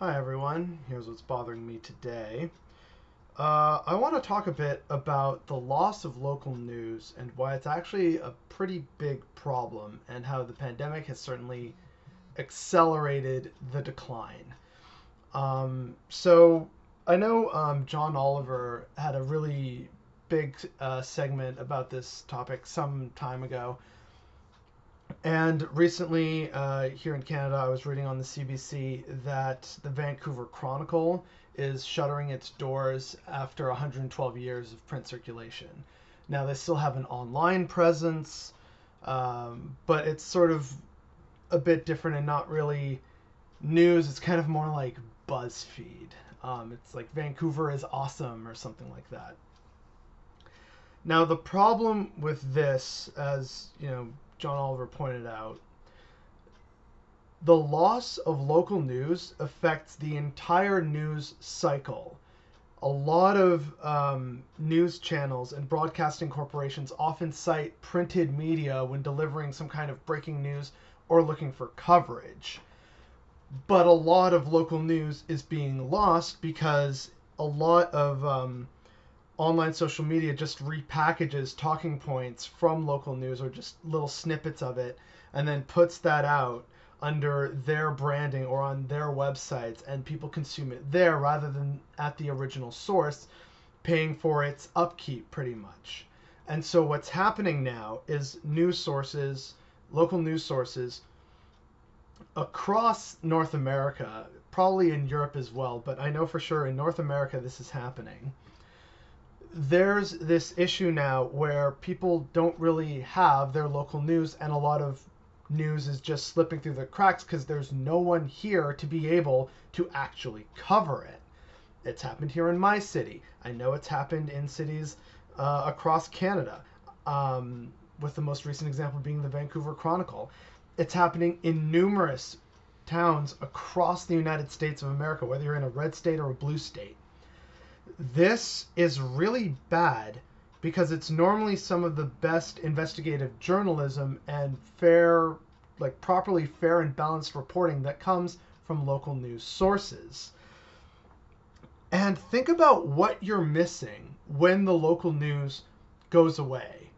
Hi everyone, here's what's bothering me today. Uh, I want to talk a bit about the loss of local news and why it's actually a pretty big problem, and how the pandemic has certainly accelerated the decline. Um, so, I know um, John Oliver had a really big uh, segment about this topic some time ago and recently, uh, here in Canada, I was reading on the CBC that the Vancouver Chronicle is shuttering its doors after 112 years of print circulation. Now, they still have an online presence, um, but it's sort of a bit different and not really news. It's kind of more like BuzzFeed. Um, it's like Vancouver is awesome or something like that. Now, the problem with this, as you know, John Oliver pointed out, the loss of local news affects the entire news cycle. A lot of um, news channels and broadcasting corporations often cite printed media when delivering some kind of breaking news or looking for coverage. But a lot of local news is being lost because a lot of um, online social media just repackages talking points from local news or just little snippets of it and then puts that out under their branding or on their websites and people consume it there rather than at the original source paying for its upkeep pretty much. And so what's happening now is news sources, local news sources across North America, probably in Europe as well, but I know for sure in North America this is happening there's this issue now where people don't really have their local news and a lot of news is just slipping through the cracks because there's no one here to be able to actually cover it. It's happened here in my city. I know it's happened in cities uh, across Canada, um, with the most recent example being the Vancouver Chronicle. It's happening in numerous towns across the United States of America, whether you're in a red state or a blue state this is really bad because it's normally some of the best investigative journalism and fair, like properly fair and balanced reporting that comes from local news sources. And think about what you're missing when the local news goes away.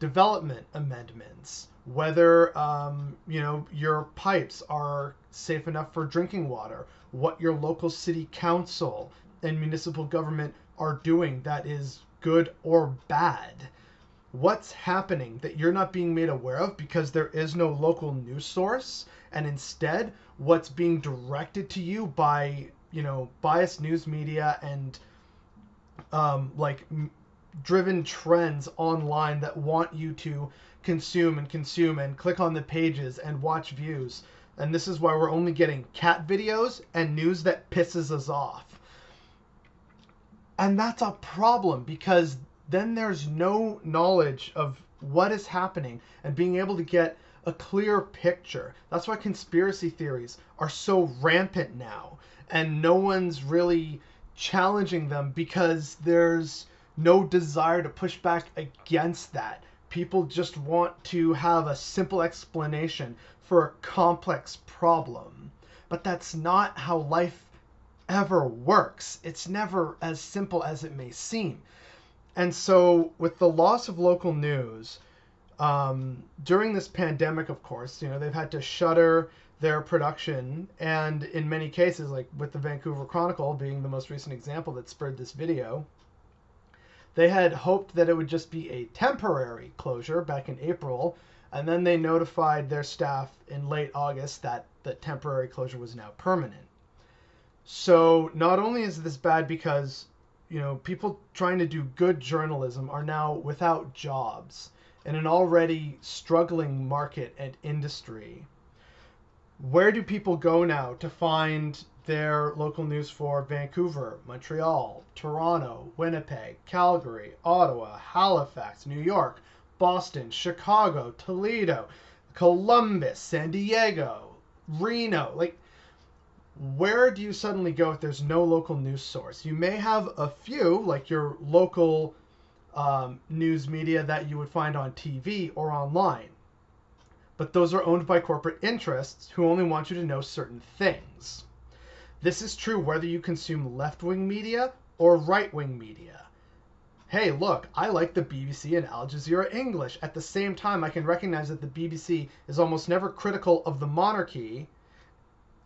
Development amendments, whether um, you know your pipes are safe enough for drinking water, what your local city council and municipal government are doing that is good or bad. What's happening that you're not being made aware of because there is no local news source, and instead, what's being directed to you by you know biased news media and um, like m- driven trends online that want you to consume and consume and click on the pages and watch views. And this is why we're only getting cat videos and news that pisses us off. And that's a problem because then there's no knowledge of what is happening and being able to get a clear picture. That's why conspiracy theories are so rampant now and no one's really challenging them because there's no desire to push back against that. People just want to have a simple explanation for a complex problem. But that's not how life ever works. It's never as simple as it may seem. And so, with the loss of local news, um, during this pandemic, of course, you know, they've had to shutter their production. And in many cases, like with the Vancouver Chronicle being the most recent example that spurred this video, they had hoped that it would just be a temporary closure back in April. And then they notified their staff in late August that the temporary closure was now permanent. So not only is this bad because you know people trying to do good journalism are now without jobs in an already struggling market and industry. Where do people go now to find their local news for Vancouver, Montreal, Toronto, Winnipeg, Calgary, Ottawa, Halifax, New York, Boston, Chicago, Toledo, Columbus, San Diego, Reno? Like where do you suddenly go if there's no local news source? You may have a few, like your local um, news media that you would find on TV or online, but those are owned by corporate interests who only want you to know certain things. This is true whether you consume left wing media or right wing media. Hey, look, I like the BBC and Al Jazeera English. At the same time, I can recognize that the BBC is almost never critical of the monarchy,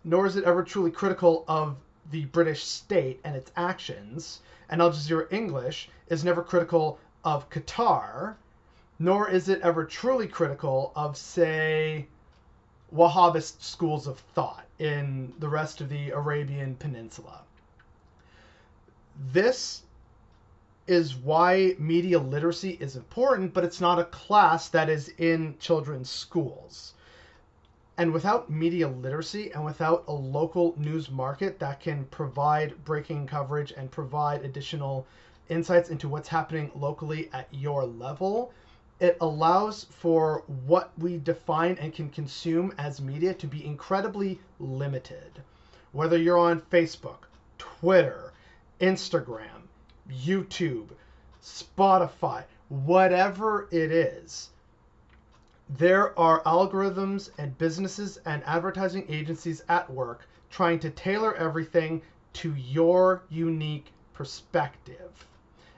nor is it ever truly critical of the British state and its actions. And Al Jazeera English is never critical of Qatar, nor is it ever truly critical of, say, Wahhabist schools of thought in the rest of the Arabian Peninsula. This is why media literacy is important, but it's not a class that is in children's schools. And without media literacy and without a local news market that can provide breaking coverage and provide additional insights into what's happening locally at your level, it allows for what we define and can consume as media to be incredibly limited. Whether you're on Facebook, Twitter, Instagram, YouTube, Spotify, whatever it is, there are algorithms and businesses and advertising agencies at work trying to tailor everything to your unique perspective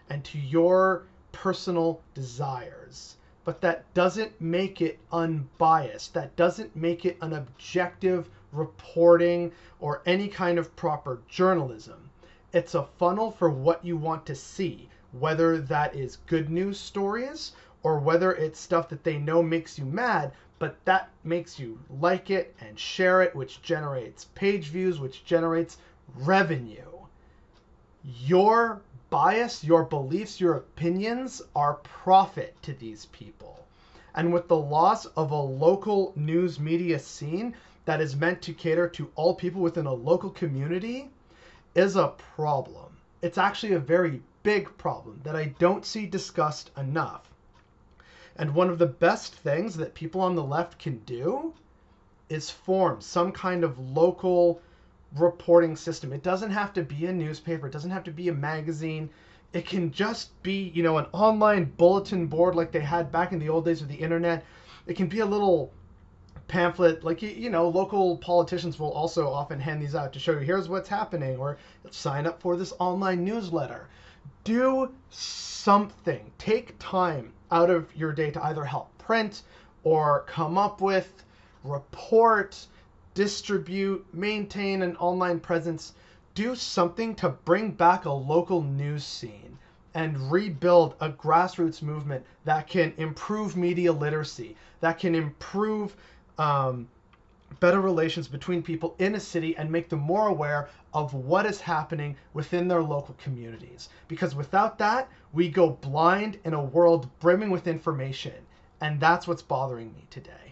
and to your personal desires. But that doesn't make it unbiased. That doesn't make it an objective reporting or any kind of proper journalism. It's a funnel for what you want to see, whether that is good news stories or whether it's stuff that they know makes you mad, but that makes you like it and share it, which generates page views, which generates revenue. Your bias, your beliefs, your opinions are profit to these people. And with the loss of a local news media scene that is meant to cater to all people within a local community is a problem. It's actually a very big problem that I don't see discussed enough. And one of the best things that people on the left can do is form some kind of local reporting system. It doesn't have to be a newspaper, it doesn't have to be a magazine. It can just be, you know, an online bulletin board like they had back in the old days of the internet. It can be a little pamphlet like you know local politicians will also often hand these out to show you here's what's happening or sign up for this online newsletter do something. Take time out of your day to either help print or come up with report distribute, maintain an online presence, do something to bring back a local news scene and rebuild a grassroots movement that can improve media literacy, that can improve um, better relations between people in a city and make them more aware of what is happening within their local communities. Because without that, we go blind in a world brimming with information. And that's what's bothering me today.